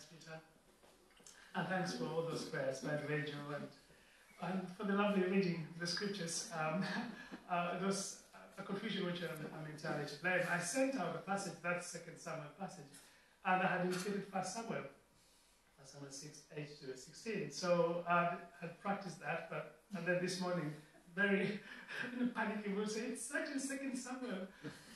Thanks, Peter. And thanks for all those prayers by the way, and, and for the lovely reading of the scriptures. Um, uh, was a confusion which I'm, I'm entirely to blame. I sent out a passage, that second Samuel passage, and I had included First Samuel, First Samuel 6, 8 to 16. So I had practiced that, but and then this morning, very in a panic, will say, it's actually second Samuel.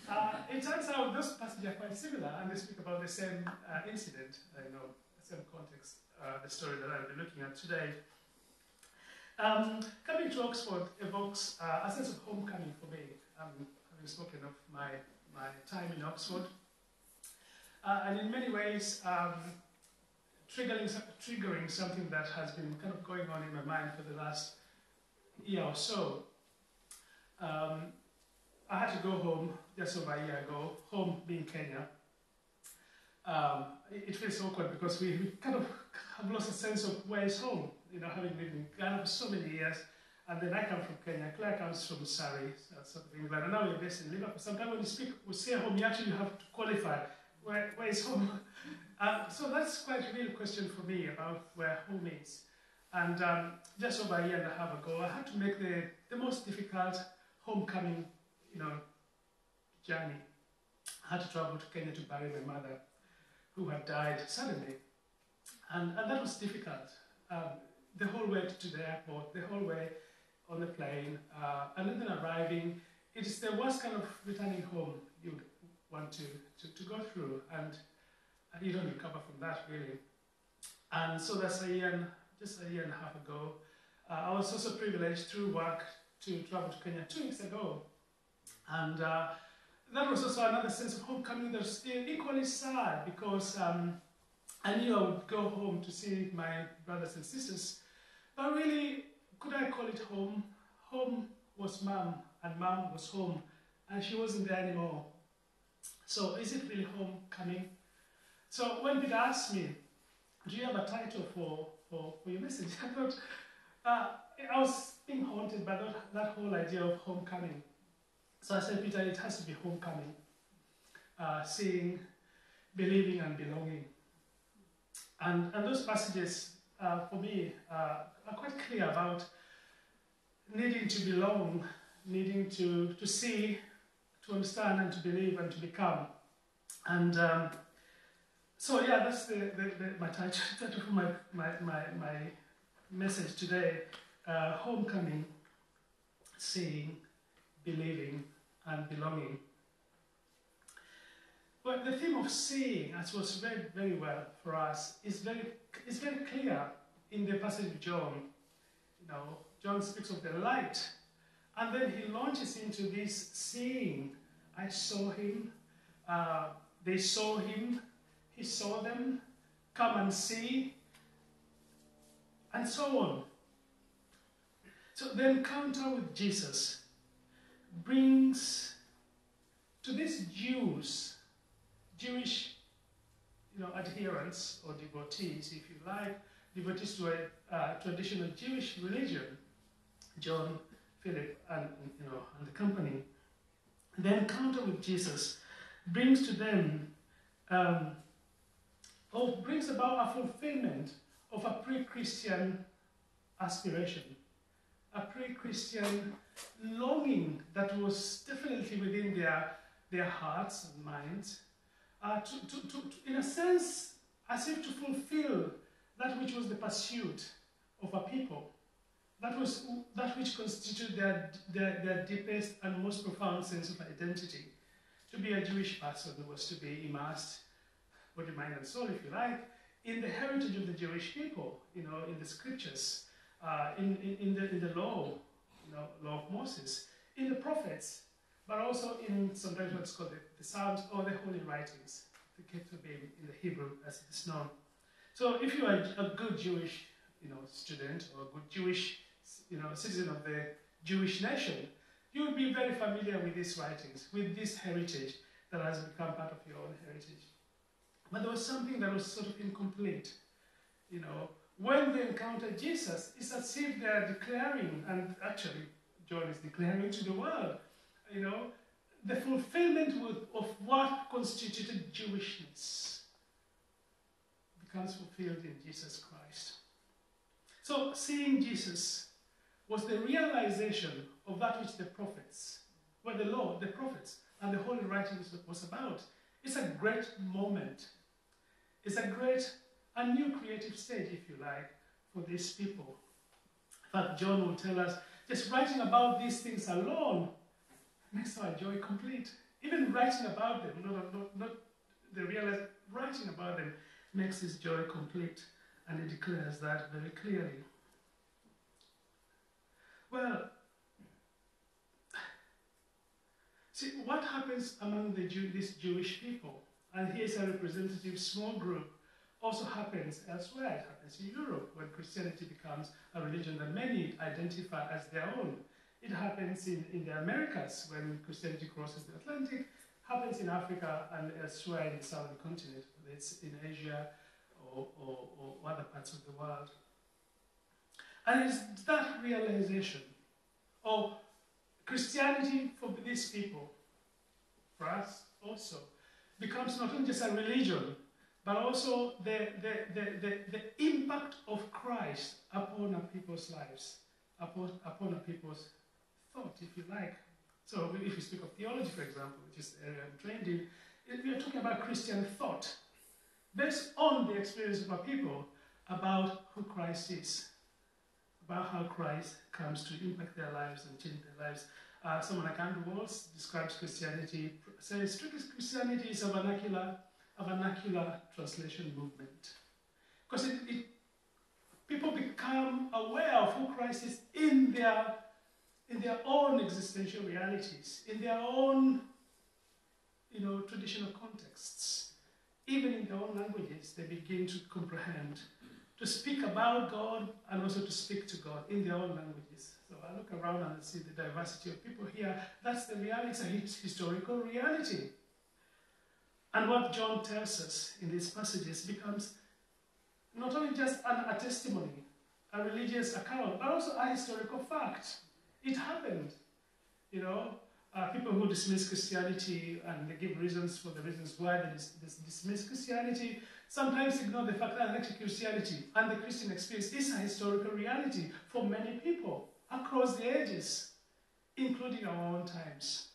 Uh, it turns out those passages are quite similar, and they speak about the same uh, incident, uh, you know, the same context, uh, the story that I'll be looking at today. Um, coming to Oxford evokes uh, a sense of homecoming for me, um, having spoken of my, my time in Oxford. Uh, and in many ways, um, triggering, triggering something that has been kind of going on in my mind for the last year or so. Um, I had to go home just over a year ago, home being Kenya. Um, it, feels awkward because we, we, kind of have lost a sense of where is home, you know, having lived in Ghana for so many years. And then I come from Kenya, Claire comes from Surrey, sort of and now we're based in Liverpool. Sometimes when you speak, we say home, you actually have to qualify where, where is home. Uh, so that's quite a real question for me about where home is. And um, just over a year and a half ago, I had to make the, the most difficult homecoming, you know, journey. I had to travel to Kenya to bury my mother, who had died suddenly. And, and that was difficult. Um, the whole way to the airport, the whole way on the plane, uh, and then arriving, it is the worst kind of returning home you would want to, to, to go through. And you don't recover from that, really. And so that's a year just a year and a half ago. Uh, I was also privileged through work to travel to Kenya two weeks ago. And uh, that was also another sense of homecoming was still equally sad because um, I knew I would go home to see my brothers and sisters. But really, could I call it home? Home was mom, and mom was home, and she wasn't there anymore. So is it really homecoming? So when Peter asked me, do you have a title for for, for your message. I thought, uh, I was being haunted by that, that whole idea of homecoming. So I said, Peter, it has to be homecoming. Uh, seeing, believing, and belonging. And, and those passages, uh, for me, uh, are quite clear about needing to belong, needing to, to see, to understand, and to believe, and to become. And um, so yeah, that's the, the, the my title, my, my, my, my message today. Uh, homecoming, seeing, believing, and belonging. But the theme of seeing, as was read very well for us, is very, is very clear in the passage of John. You know, John speaks of the light, and then he launches into this seeing. I saw him, uh, they saw him, he saw them, come and see, and so on. So the encounter with Jesus brings to these Jews, Jewish you know, adherents or devotees, if you like, devotees to a uh, traditional Jewish religion, John, Philip, and you know, and the company. The encounter with Jesus brings to them um, or brings about a fulfillment of a pre-Christian aspiration, a pre-Christian longing that was definitely within their, their hearts and minds, uh, to, to, to, in a sense, as if to fulfill that which was the pursuit of a people, that was that which constituted their, their, their deepest and most profound sense of identity. To be a Jewish person was to be immersed body, mind, and soul, if you like, in the heritage of the Jewish people, you know, in the scriptures, uh, in, in, the, in the law, you know, law of Moses, in the prophets, but also in sometimes what's called the, the Psalms or the Holy Writings, the Ketubim in the Hebrew as it is known. So if you are a good Jewish, you know, student or a good Jewish, you know, citizen of the Jewish nation, you will be very familiar with these writings, with this heritage that has become part of your own heritage. But there was something that was sort of incomplete. You know, when they encounter Jesus, it's as if they are declaring, and actually John is declaring to the world, you know, the fulfillment of what constituted Jewishness. becomes fulfilled in Jesus Christ. So, seeing Jesus was the realization of that which the prophets, what the law, the prophets, and the Holy Writings was about. It's a great moment. It's a great, a new creative stage, if you like, for these people. Fact, John will tell us just writing about these things alone makes our joy complete. Even writing about them, not, not, not the realize, writing about them makes his joy complete. And he declares that very clearly. Well, see, what happens among the Jew, these Jewish people, and here's a representative small group, also happens elsewhere. It happens in Europe when Christianity becomes a religion that many identify as their own. It happens in, in the Americas when Christianity crosses the Atlantic, happens in Africa and elsewhere in the southern continent, whether it's in Asia or, or, or other parts of the world. And it's that realization of Christianity for these people, for us also, becomes not only just a religion, but also the, the, the, the, the impact of Christ upon our people's lives, upon, upon our people's thought, if you like. So if we speak of theology, for example, which is the area I'm trained in, we are talking about Christian thought based on the experience of our people about who Christ is about how Christ comes to impact their lives and change their lives. Uh, someone like Andrew Walls describes Christianity, says Christianity is a vernacular, a vernacular translation movement. Because it, it, people become aware of who Christ is in their, in their own existential realities, in their own you know, traditional contexts. Even in their own languages, they begin to comprehend to speak about God and also to speak to God in their own languages. So I look around and I see the diversity of people here. That's the reality, it's a historical reality. And what John tells us in these passages becomes not only just an, a testimony, a religious account, but also a historical fact. It happened. You know, uh, people who dismiss Christianity and they give reasons for the reasons why they dis dismiss Christianity sometimes ignore the fact that actually Christianity and the Christian experience is a historical reality for many people across the ages, including our own times.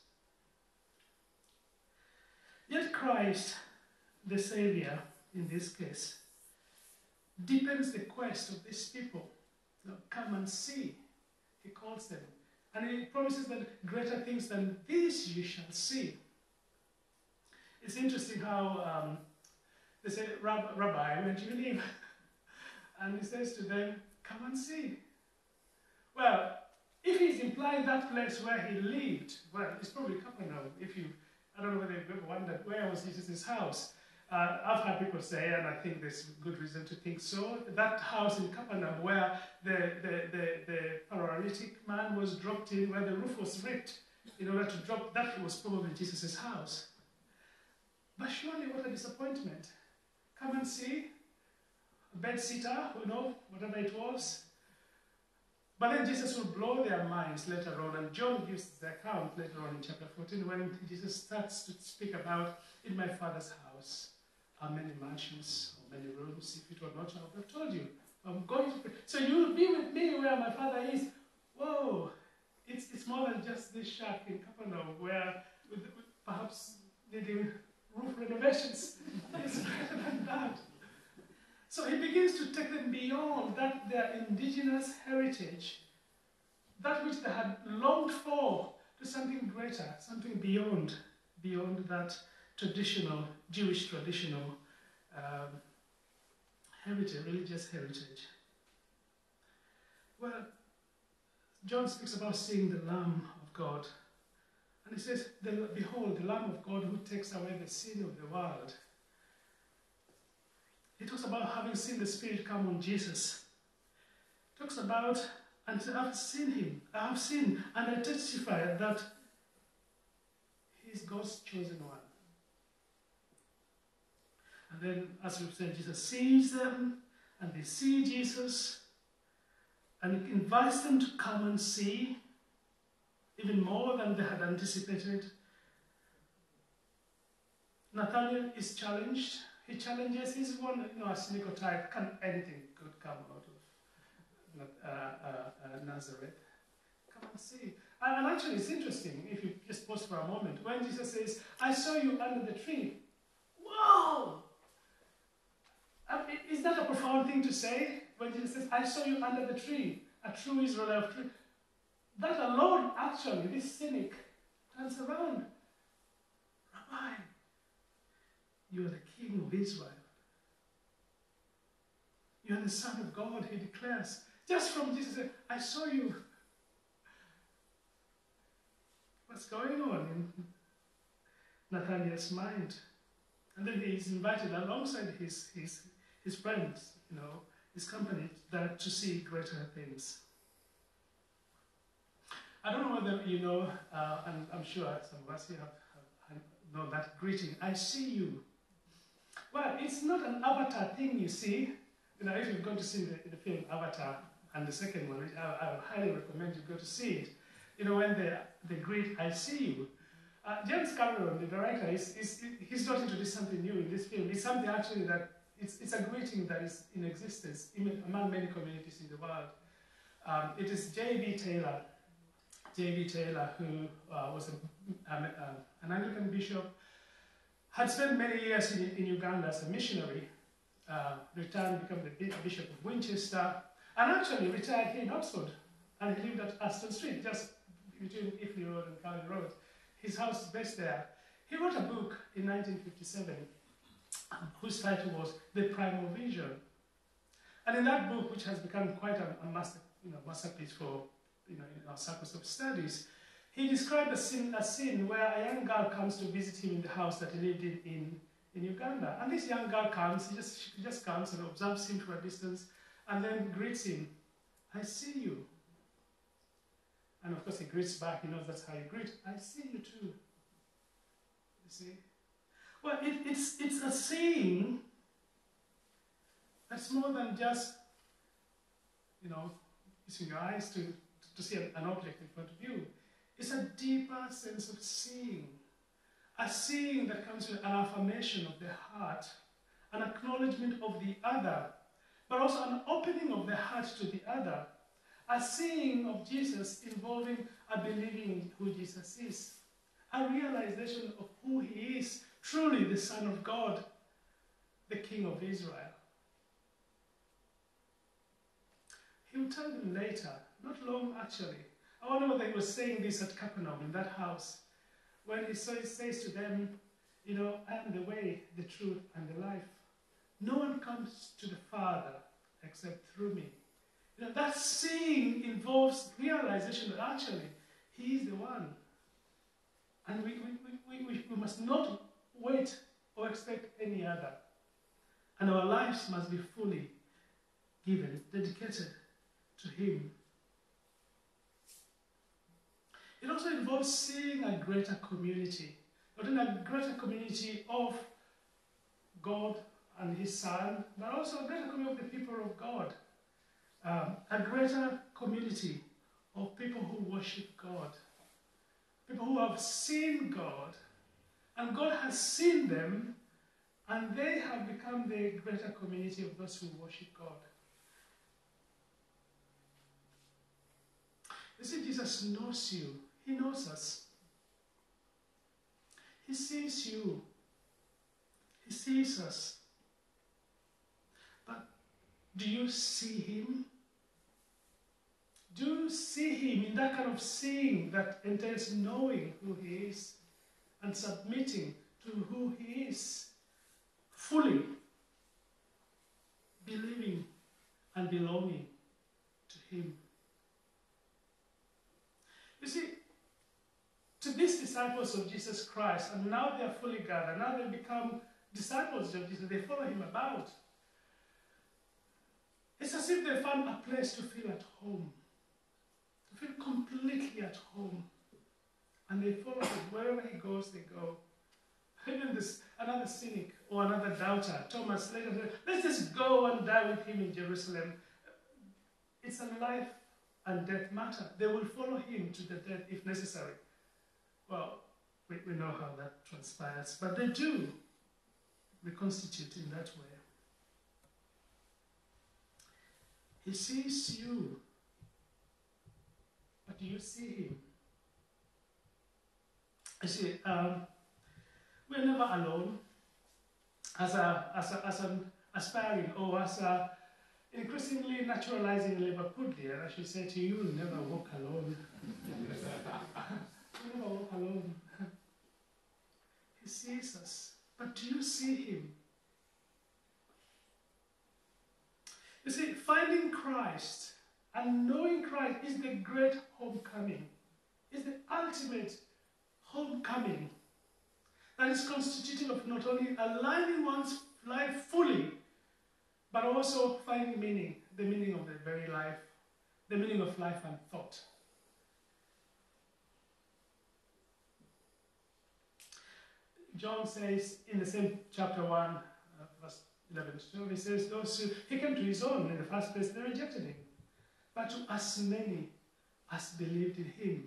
Yet Christ, the Savior, in this case, deepens the quest of these people. Now, come and see, he calls them. And he promises that greater things than this you shall see. It's interesting how um, they say, Rabbi, where do you live? and he says to them, Come and see. Well, if he's implying that place where he lived, well, it's probably Capernaum. If you, I don't know whether you've ever wondered where was Jesus' house. Uh, I've heard people say, and I think there's good reason to think so, that house in Capernaum where the, the, the, the paralytic man was dropped in, where the roof was ripped in order to drop, that was probably Jesus' house. But surely what a disappointment. Come and see. A bed sitter, you know, whatever it was. But then Jesus will blow their minds later on, and John gives the account later on in chapter 14 when Jesus starts to speak about, In my Father's house are many mansions or many rooms. If it were not, I would have told you. I'm going to. So you will be with me where my Father is. Whoa! It's, it's more than just this shack in Capernaum where with, with perhaps needing roof renovations. it's than that. So he begins to take them beyond that their indigenous heritage, that which they had longed for, to something greater, something beyond, beyond that traditional, Jewish traditional um, heritage, religious heritage. Well, John speaks about seeing the Lamb of God and he says, Behold, the Lamb of God who takes away the sin of the world. He talks about having seen the Spirit come on Jesus. He talks about, and I've seen him, I have seen, and I testify that he is God's chosen one. And then, as we've said, Jesus sees them, and they see Jesus, and invites them to come and see even more than they had anticipated. Nathaniel is challenged. He challenges. He's one, you know, a cynical type. Can anything good come out of uh, uh, uh, Nazareth? Come and see. And, actually, it's interesting if you just pause for a moment. When Jesus says, "I saw you under the tree," whoa! Um, is that a profound thing to say? When Jesus says, "I saw you under the tree," a true Israelite tree. That alone, actually, this cynic turns around. Rabbi, you are the king of Israel. You are the son of God, he declares. Just from Jesus, I saw you. What's going on in Nathaniel's mind? And then he's invited alongside his, his, his friends, you know, his company, that to see greater things. I don't know whether you know, uh, and I'm sure some of us here have, have, know that greeting. I see you. Well, it's not an avatar thing, you see. You know, if you're going to see the, the film Avatar and the second one, I, I would highly recommend you go to see it. You know, when they, they greet, I see you. Uh, James Cameron, the director, is, is, he's not introduced something new in this film. It's something actually that, it's, it's a greeting that is in existence among many communities in the world. Um, it is J.V. Taylor, J.V. Taylor, who uh, was a, um, uh, an Anglican bishop, had spent many years in, in Uganda as a missionary, uh, returned, became the Bishop of Winchester, and actually retired here in Oxford. And he lived at Aston Street, just between Iffley Road and Cowley Road. His house is based there. He wrote a book in 1957 whose title was The Primal Vision. And in that book, which has become quite a, a master, you know, masterpiece for you know, in our circles of studies, he described a scene, a scene where a young girl comes to visit him in the house that he lived in, in, Uganda. And this young girl comes, he just, she just comes and observes him from a distance and then greets him. I see you. And of course he greets back, he knows that's how you greet. I see you too. You see? Well, it, it's, it's a seeing that's more than just, you know, using your eyes to to see an object in front of you. It's a deeper sense of seeing. A seeing that comes with an affirmation of the heart, an acknowledgement of the other, but also an opening of the heart to the other. A seeing of Jesus involving a believing in who Jesus is. A realization of who he is, truly the Son of God, the King of Israel. He will tell them later not long, actually. I whether he was saying this at Capernaum, in that house, when he says to them, you know, I am the way, the truth, and the life. No one comes to the Father except through me. You know, that seeing involves realization that actually he is the one. And we, we, we, we, we must not wait or expect any other. And our lives must be fully given, dedicated to him it also involves seeing a greater community, not in a greater community of God and His Son, but also a greater community of the people of God. Um, a greater community of people who worship God, people who have seen God, and God has seen them, and they have become the greater community of those who worship God. You see, Jesus knows you he knows us. He sees you. He sees us. But do you see him? Do you see him in that kind of seeing that entails knowing who he is and submitting to who he is fully, believing and belonging to him? You see, to these disciples of Jesus Christ, and now they are fully gathered. Now they become disciples of Jesus. They follow him about. It's as if they found a place to feel at home, to feel completely at home. And they follow him. Wherever he goes, they go. Even this, another cynic or another doubter, Thomas, later said, let's just go and die with him in Jerusalem. It's a life and death matter. They will follow him to the death if necessary. Well, we, we know how that transpires, but they do. reconstitute in that way. He sees you, but do you see him? You see, um, we're never alone as, a, as, a, as an aspiring or as a increasingly naturalizing Liverpudlian, I should say to you, never walk alone. walk alone. he sees us. But do you see him? You see, finding Christ and knowing Christ is the great homecoming, is the ultimate homecoming that is constitutive of not only aligning one's life fully, but also finding meaning, the meaning of the very life, the meaning of life and thought. John says in the same chapter 1, uh, verse 11 to 12, he says, Those who, he came to his own in the first place, they rejected him. But to as many as believed in him,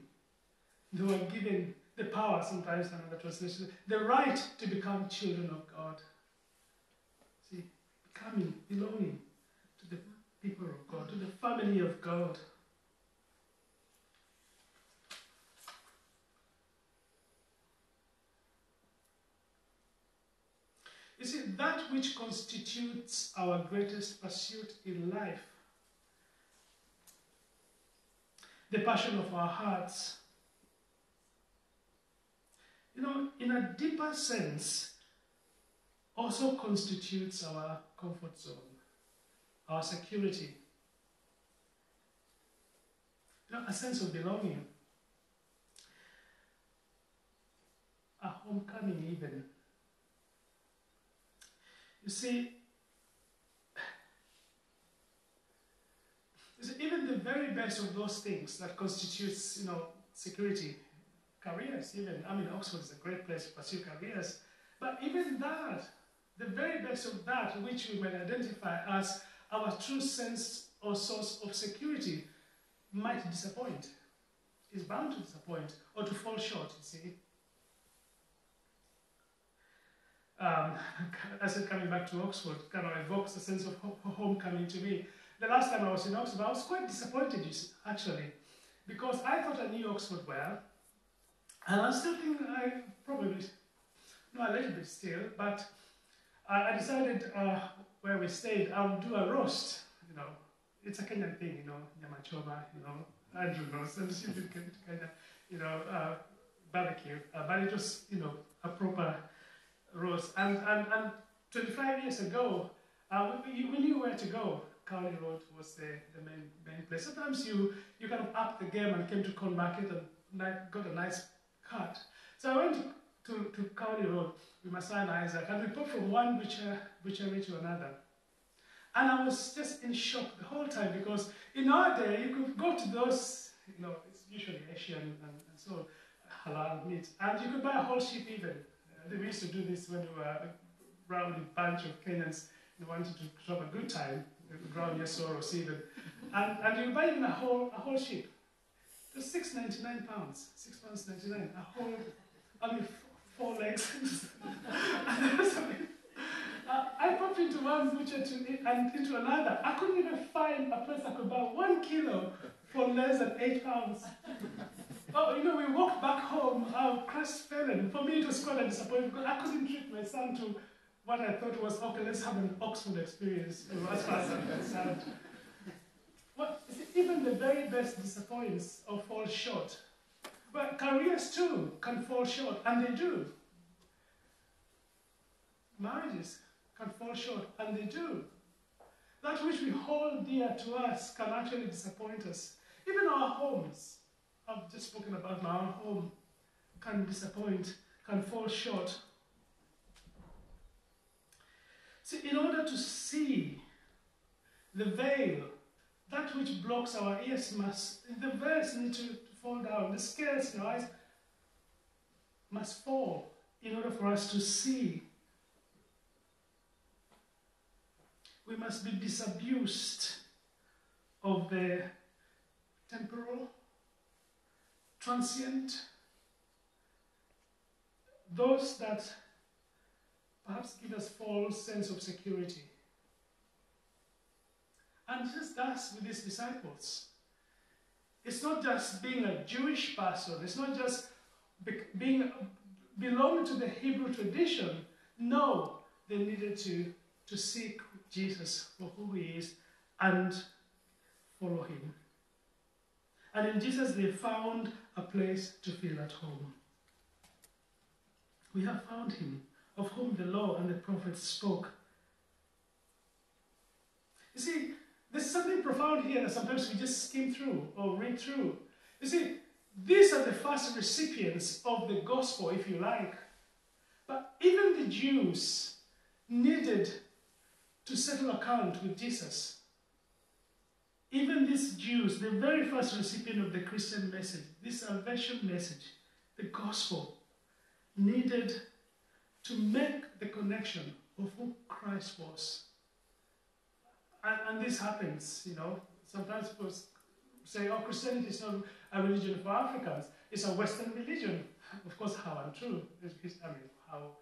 they were given the power, sometimes another translation, the right to become children of God. See, becoming, belonging to the people of God, to the family of God. You see, that which constitutes our greatest pursuit in life, the passion of our hearts, you know, in a deeper sense, also constitutes our comfort zone, our security, you know, a sense of belonging, a homecoming, even. You see, even the very best of those things that constitutes, you know, security, careers, even. I mean, Oxford is a great place to pursue careers. But even that, the very best of that, which we might identify as our true sense or source of security, might disappoint, is bound to disappoint or to fall short, you see. Um, I said coming back to Oxford kind of evokes a sense of homecoming to me. The last time I was in Oxford, I was quite disappointed, actually, because I thought I knew Oxford well, and I still think I probably know a little bit still, but I, I decided uh, where we stayed, I'll do a roast, you know. It's a Kenyan thing, you know, nyamachoma, you know, Andrew knows, and she did kind of, you know, uh, barbecue. Uh, but it was, you know, a proper roast. And, and, and 25 years ago, uh, we, we knew where to go. Cowley Road was the, the main, main place. Sometimes you, you kind of upped the game and came to Cornmarket and got a nice cut. So I went to, to, to Cowley Road with my son Isaac, and we put from one butcher, butchery to another. And I was just in shock the whole time because in our day, you could go to those, you know, it's usually Asian and, and so halal meat, and you could buy a whole sheep even. Uh, we used to do this when we were a rowdy bunch of Kenyans who wanted to have a good time, ground your sorrows even. And, and you buy even a whole, a whole sheep. It was six ninety nine pounds, six pounds ninety nine, a whole, I mean, four legs. uh, I popped into one butcher to, and into another. I couldn't even find a place I could buy one kilo for less than eight pounds. Oh, you know, we walked back home, uh, our crestfallen. For me, it was quite a disappointment because I couldn't treat my son to what I thought was, okay, let's have an Oxford experience as far as I'm concerned. Well, even the very best disappoints or fall short. But careers too can fall short, and they do. Marriages can fall short, and they do. That which we hold dear to us can actually disappoint us. Even our homes, I've just spoken about my own home, can disappoint, can fall short. See, in order to see the veil that which blocks our ears must, the veils need to, to fall down. The scales in our eyes must fall in order for us to see. We must be disabused of the temporal, transient, those that perhaps give us false sense of security. And just does with his disciples. It's not just being a Jewish person, it's not just be being belonging to the Hebrew tradition. No, they needed to, to seek Jesus for who he is and follow him. And in Jesus, they found a place to feel at home. We have found him, of whom the law and the prophets spoke. You see, there's something profound here that sometimes we just skim through or read through. You see, these are the first recipients of the gospel, if you like. But even the Jews needed to settle account with Jesus. Even these Jews, the very first recipient of the Christian message, this salvation message, the gospel, needed to make the connection of who Christ was. And, and this happens, you know. Sometimes people say, oh, Christianity is not a religion for Africans, it's a Western religion. Of course, how untrue. I mean, how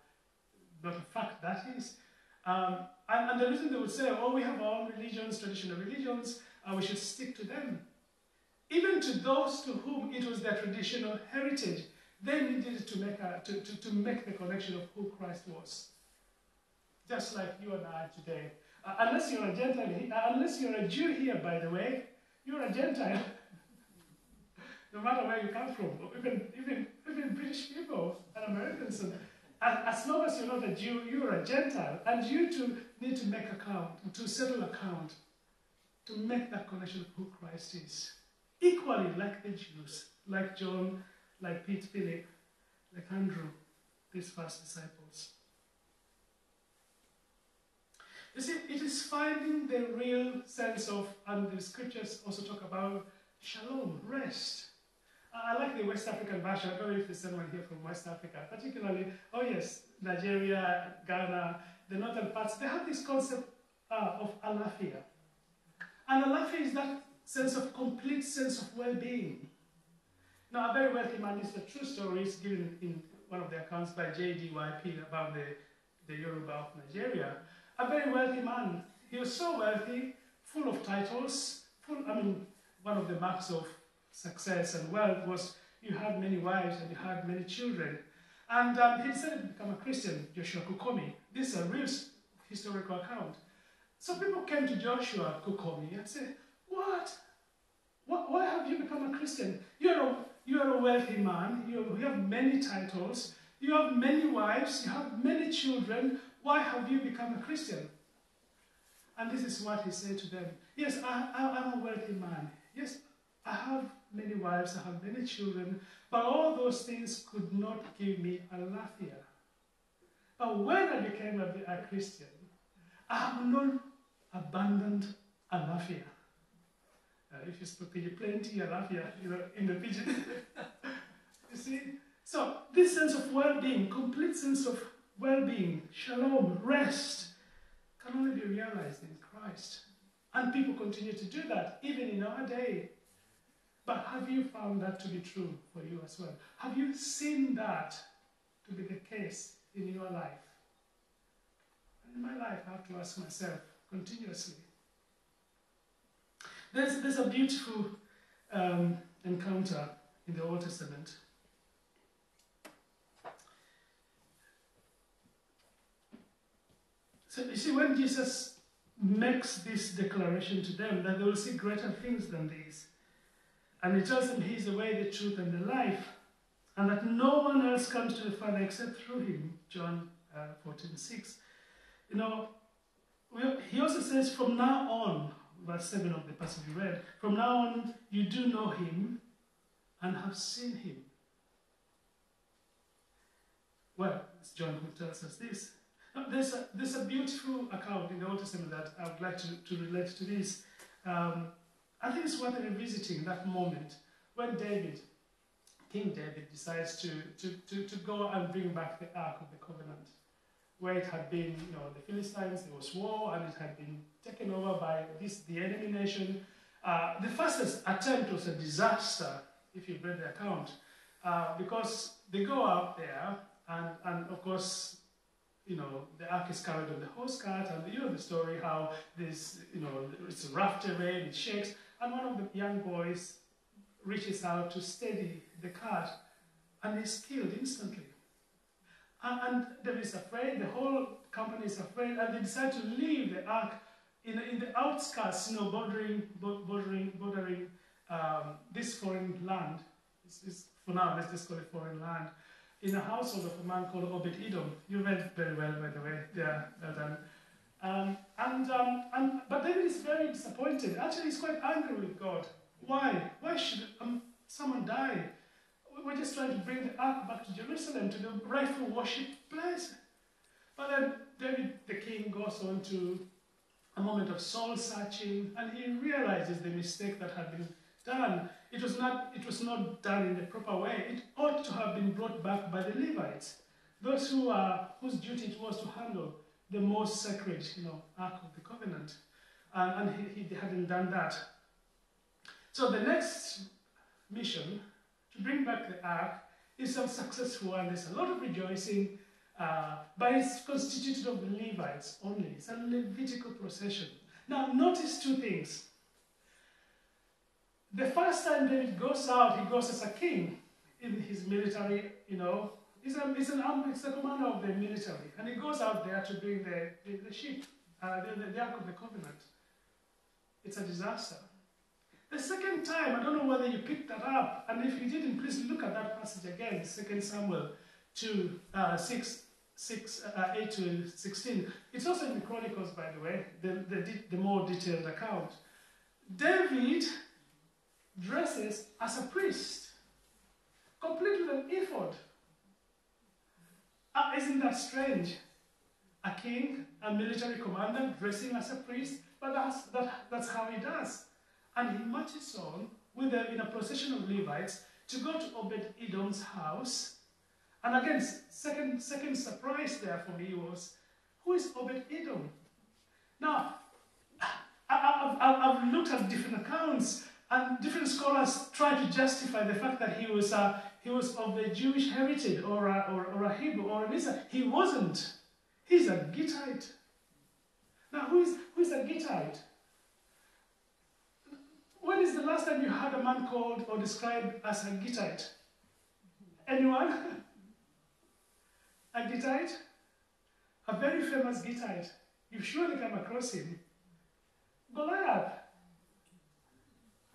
not a fact that is. Um, and, and, the reason they would say, oh, we have our own religions, traditional religions, and we should stick to them. Even to those to whom it was their traditional heritage, they needed to make, a, to, to, to make the connection of who Christ was. Just like you and I today. Uh, unless you're a Gentile, uh, unless you're a Jew here, by the way, you're a Gentile. no matter where you come from, even, even, even British people and Americans. And, as long as you're not a Jew, you're a Gentile. And you too need to make account, to settle account, to make that connection of who Christ is. Equally like the Jews, like John, like Pete Philip, like Andrew, these first disciples. You see, it is finding the real sense of, and the scriptures also talk about shalom, rest. I like the West African version. I don't know if there's anyone here from West Africa, particularly, oh yes, Nigeria, Ghana, the northern parts, they have this concept uh, of alafia. And alafia is that sense of complete sense of well-being. Now, a very wealthy man, is a true story, is given in one of the accounts by J.D.Y. Peel about the, the Yoruba of Nigeria. A very wealthy man. He was so wealthy, full of titles, full, I mean, one of the marks of success and wealth was you had many wives and you had many children. And um, he decided to become a Christian, Joshua Kukomi. This is a real historical account. So people came to Joshua Kukomi and said, what? what? Why have you become a Christian? You're a, you're a wealthy man, you, you have many titles, you have many wives, you have many children. Why have you become a Christian? And this is what he said to them. Yes, I, I, I'm a wealthy man. Yes, I have many wives, I have many children, but all those things could not give me alafia. But when I became a, a Christian, I have not abandoned alafia. Uh, if you speak plenty alafia, you know, in the pidgin. you see? So this sense of well-being, complete sense of well-being, shalom, rest, can only be realized in Christ. And people continue to do that, even in our day. But have you found that to be true for you as well? Have you seen that to be the case in your life? In my life, I have to ask myself continuously. There's, there's a beautiful um, encounter in the Old Testament. So you see, when Jesus makes this declaration to them that they will see greater things than these, and he tells them he's the way, the truth, and the life, and that no one else comes to the Father except through him. John uh, 14, 6. You know, he also says, from now on, verse 7 of the passage we read, from now on you do know him and have seen him. Well, it's John who tells us this. Now, there's, a, there's a beautiful account in the Old Testament that I would like to, to relate to this. Um, I think it's worth revisiting that moment when David, King David, decides to, to, to, to go and bring back the Ark of the Covenant, where it had been, you know, the Philistines, there was war, and it had been taken over by this, the enemy nation. Uh, the first attempt was a disaster, if you read the account, uh, because they go out there, and, and of course, you know, the ark is carried on the horse cart, and you know the story how this, you know, it's rough terrain, it shakes, and one of the young boys reaches out to steady the cart, and he's killed instantly. And, David is afraid, the whole company is afraid, and they decide to leave the ark in, in the outskirts, you know, bordering, bordering, bordering um, this foreign land. It's, it's, for now, let's just call it foreign land in a household of a man called Obed Edom. You read very well, by the way. Yeah, well done. Um, and, um, and, but David is very disappointed. Actually, he's quite angry with God. Why? Why should um, someone die? We're just trying to bring the ark back to Jerusalem, to the rightful worship place. But then David, the king, goes on to a moment of soul searching, and he realizes the mistake that had been done. It was not, it was not done in the proper way. It ought to have been brought back by the Levites, those who are, whose duty it was to handle the most sacred, you know, Ark of the Covenant. And, and he, he hadn't done that. So the next mission, bring back the Ark, is successful and there's a lot of rejoicing, uh, but it's constituted of Levites only. It's a Levitical procession. Now, notice two things. The first time David goes out, he goes as a king in his military, you know, he's a, he's an, he's the commander of the military, and he goes out there to bring the, the, the sheep, uh, the, the Ark of the Covenant. It's a disaster. The second time, I don't know whether you picked that up, and if you didn't, please look at that passage again, 2 Samuel 2, uh, 6, 6 uh, 8 to 16. It's also in the Chronicles, by the way, the, the, the more detailed account. David dresses as a priest, complete with an ephod. Uh, isn't that strange? A king, a military commander dressing as a priest, but that's, that, that's how he does. And he marches on with them in a procession of Levites to go to Obed Edom's house. And again, second, second surprise there for me was, who is Obed Edom? Now, I, have looked at different accounts and different scholars try to justify the fact that he was, uh, he was of the Jewish heritage or a, or, or a Hebrew or an Israel. He wasn't. He's a Gittite. Now, who is, who is a Gittite? When is the last time you heard a man called or described as a Gittite? Anyone? a Gittite? A very famous Gittite. You've surely come across him. Goliath.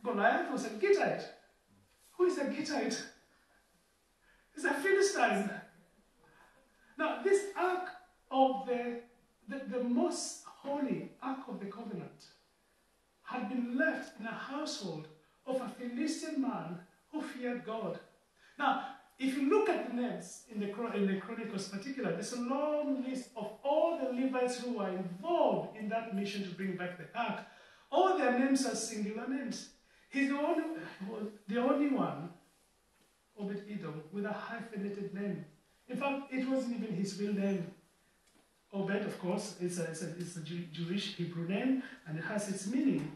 Goliath was a Gittite. Who is a Gittite? He's a Philistine. Now, this ark of the, the, the most holy ark of the covenant had been left in a household of a Philistine man who feared God. Now, if you look at the names in the, in the Chronicles particular, there's a long list of all the Levites who were involved in that mission to bring back the ark. All their names are singular names. He's the only, the only one, Obed Edom, with a hyphenated name. In fact, it wasn't even his real name. Obed, of course, is a, a, a Jewish Hebrew name, and it has its meaning.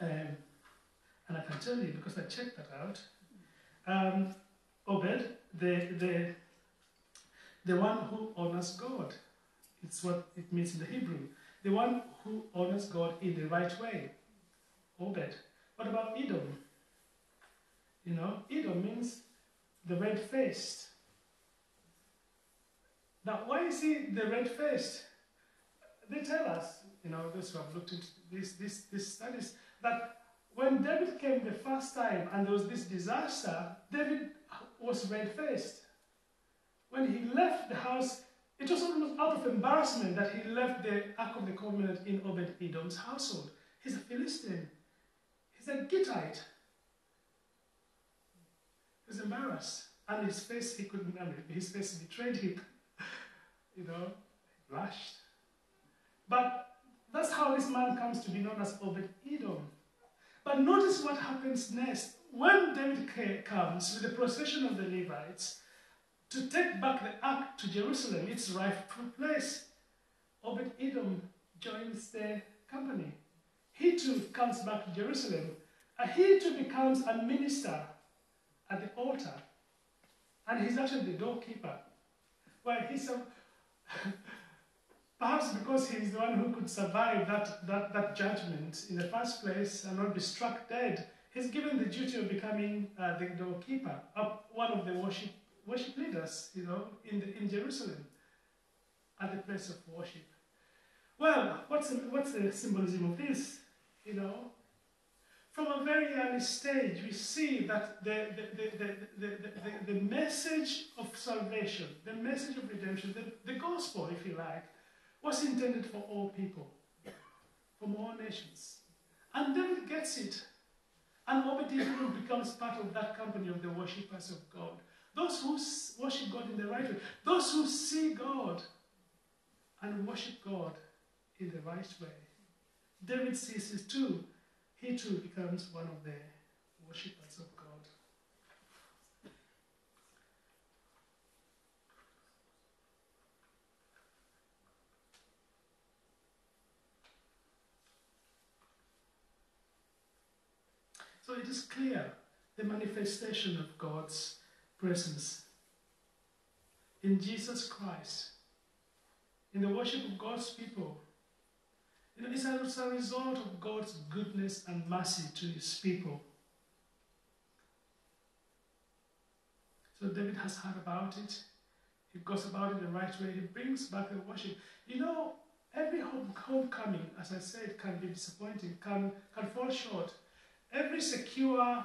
Um, and I can tell you, because I checked that out, um, Obed, the, the, the one who honors God. It's what it means in the Hebrew. The one who honors God in the right way. Obed. What about Edom? You know, Edom means the red-faced. Now, why is he the red-faced? They tell us, you know, those who have looked into these, these, these studies, that when David came the first time and there was this disaster, David was red-faced. When he left the house, it was almost out of embarrassment that he left the Ark of the Covenant in Obed-Edom's household. He's a Philistine. He's a Gittite. He was embarrassed. And his face, he couldn't, I mean, his face betrayed him. You know, blushed. But that's how this man comes to be known as Obed Edom. But notice what happens next. When David comes with the procession of the Levites to take back the ark to Jerusalem, its rightful place, Obed Edom joins the company he too comes back to Jerusalem, and he too becomes a minister at the altar. And he's actually the doorkeeper. Well, he's a, Perhaps because he's the one who could survive that, that, that judgment in the first place and not be struck dead, he's given the duty of becoming uh, the doorkeeper, uh, one of the worship, worship leaders, you know, in, the, in Jerusalem, at the place of worship. Well, what's the, what's the symbolism of this? You know, from a very early stage, we see that the, the, the, the, the, the, message of salvation, the message of redemption, the, the gospel, if you like, was intended for all people, from all nations. And David gets it. And Obed-Edom becomes part of that company of the worshippers of God. Those who worship God in the right way. Those who see God and worship God in the right way. David sees it too. He too becomes one of the worshippers of God. So it is clear the manifestation of God's presence in Jesus Christ, in the worship of God's people. You know, it's a result of God's goodness and mercy to his people. So David has heard about it. He goes about it the right way. He brings back the worship. You know, every home, homecoming, as I said, can be disappointing, can, can fall short every secure,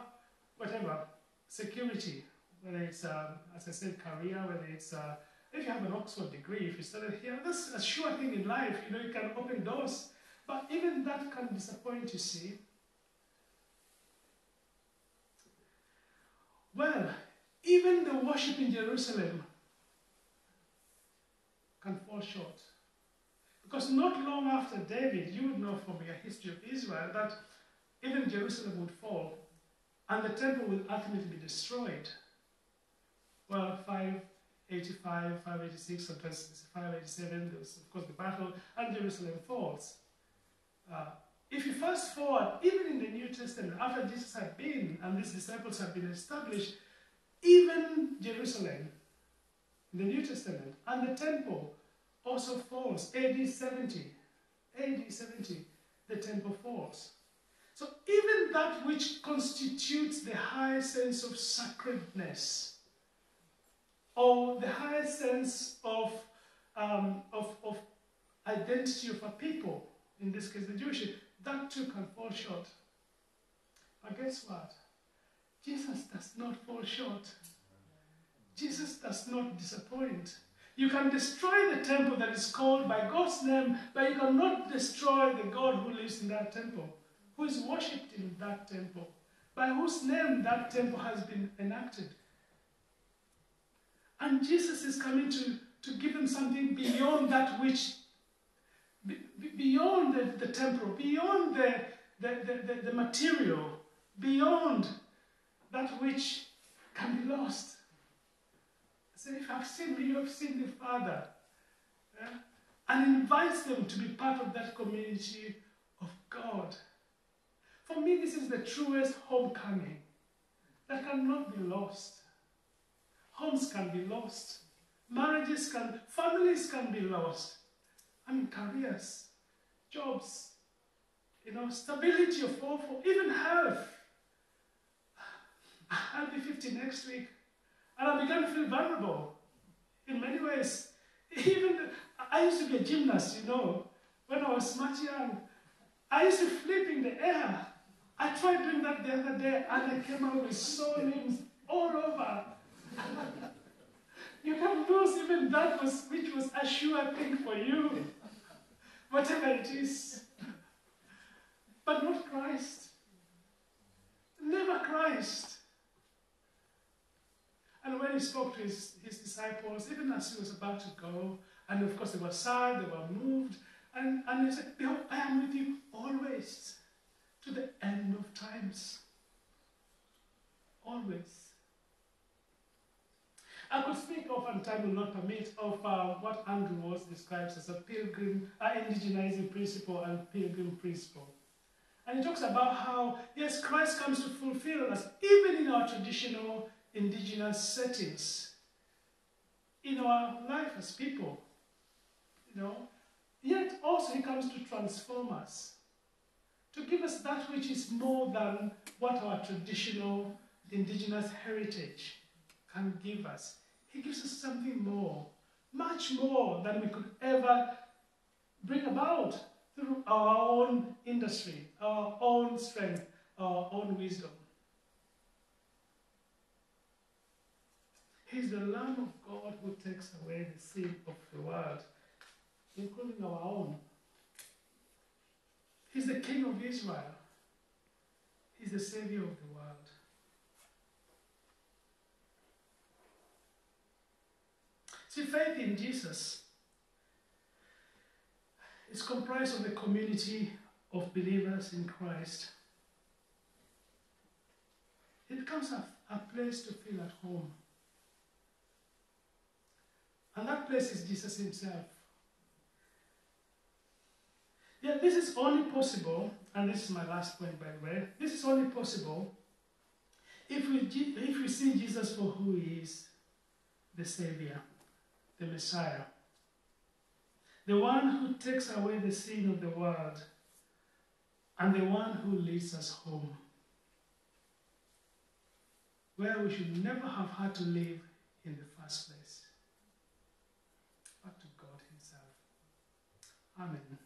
whatever, security, whether it's, um, as I said, career, whether it's, uh, if you have an Oxford degree, if you studied here, that's a sure thing in life, you know, you can open doors. But even that can disappoint, you see. Well, even the worship in Jerusalem can fall short. Because not long after David, you would know from your history of Israel that even Jerusalem would fall and the temple will ultimately be destroyed. Well, 585, 586, sometimes 587, there's of course the battle, and Jerusalem falls. Uh, if you fast forward, even in the New Testament, after Jesus had been and these disciples had been established, even Jerusalem, the New Testament, and the temple also falls. AD 70. AD 70, the temple falls. So even that which constitutes the highest sense of sacredness or the highest sense of, um, of, of identity of a people, in this case the Jewish, that too can fall short. But guess what? Jesus does not fall short. Jesus does not disappoint. You can destroy the temple that is called by God's name, but you cannot destroy the God who lives in that temple who is worshipped in that temple, by whose name that temple has been enacted. And Jesus is coming to, to give them something beyond that which, beyond the, the temporal, beyond the, the, the, the, material, beyond that which can be lost. So if I've seen me, you have seen the Father. Yeah? And invites them to be part of that community of God. For me, this is the truest homecoming that cannot be lost. Homes can be lost. Marriages can, families can be lost. I mean, careers, jobs, you know, stability of all, for even health. I'll be 50 next week, and I began to feel vulnerable in many ways. Even I used to be a gymnast, you know, when I was much young. I used to flip in the air I tried doing that the other day and I came out with sore limbs all over. you can lose even that was, which was a sure thing for you. Whatever it is. But not Christ. Never Christ. And when he spoke to his, his disciples, even as he was about to go, and of course they were sad, they were moved, and, and he said, I am with you always to the end of times. Always. I could speak of, and time will not permit, of uh, what Andrew Walls describes as a pilgrim, uh, indigenizing principle and pilgrim principle. And he talks about how, yes, Christ comes to fulfill us, even in our traditional indigenous settings, in our life as people. you know. Yet also he comes to transform us, to give us that which is more than what our traditional indigenous heritage can give us. He gives us something more, much more than we could ever bring about through our own industry, our own strength, our own wisdom. He's the Lamb of God who takes away the sin of the world, including our own. He's the King of Israel. He's the Savior of the world. See, faith in Jesus is comprised of a community of believers in Christ. It becomes a, a place to feel at home. And that place is Jesus Himself. Yeah, this is only possible, and this is my last point by the way, this is only possible if we, if we see Jesus for who He is, the Savior, the Messiah, the one who takes away the sin of the world, and the one who leads us home, where we should never have had to live in the first place. Back to God Himself. Amen.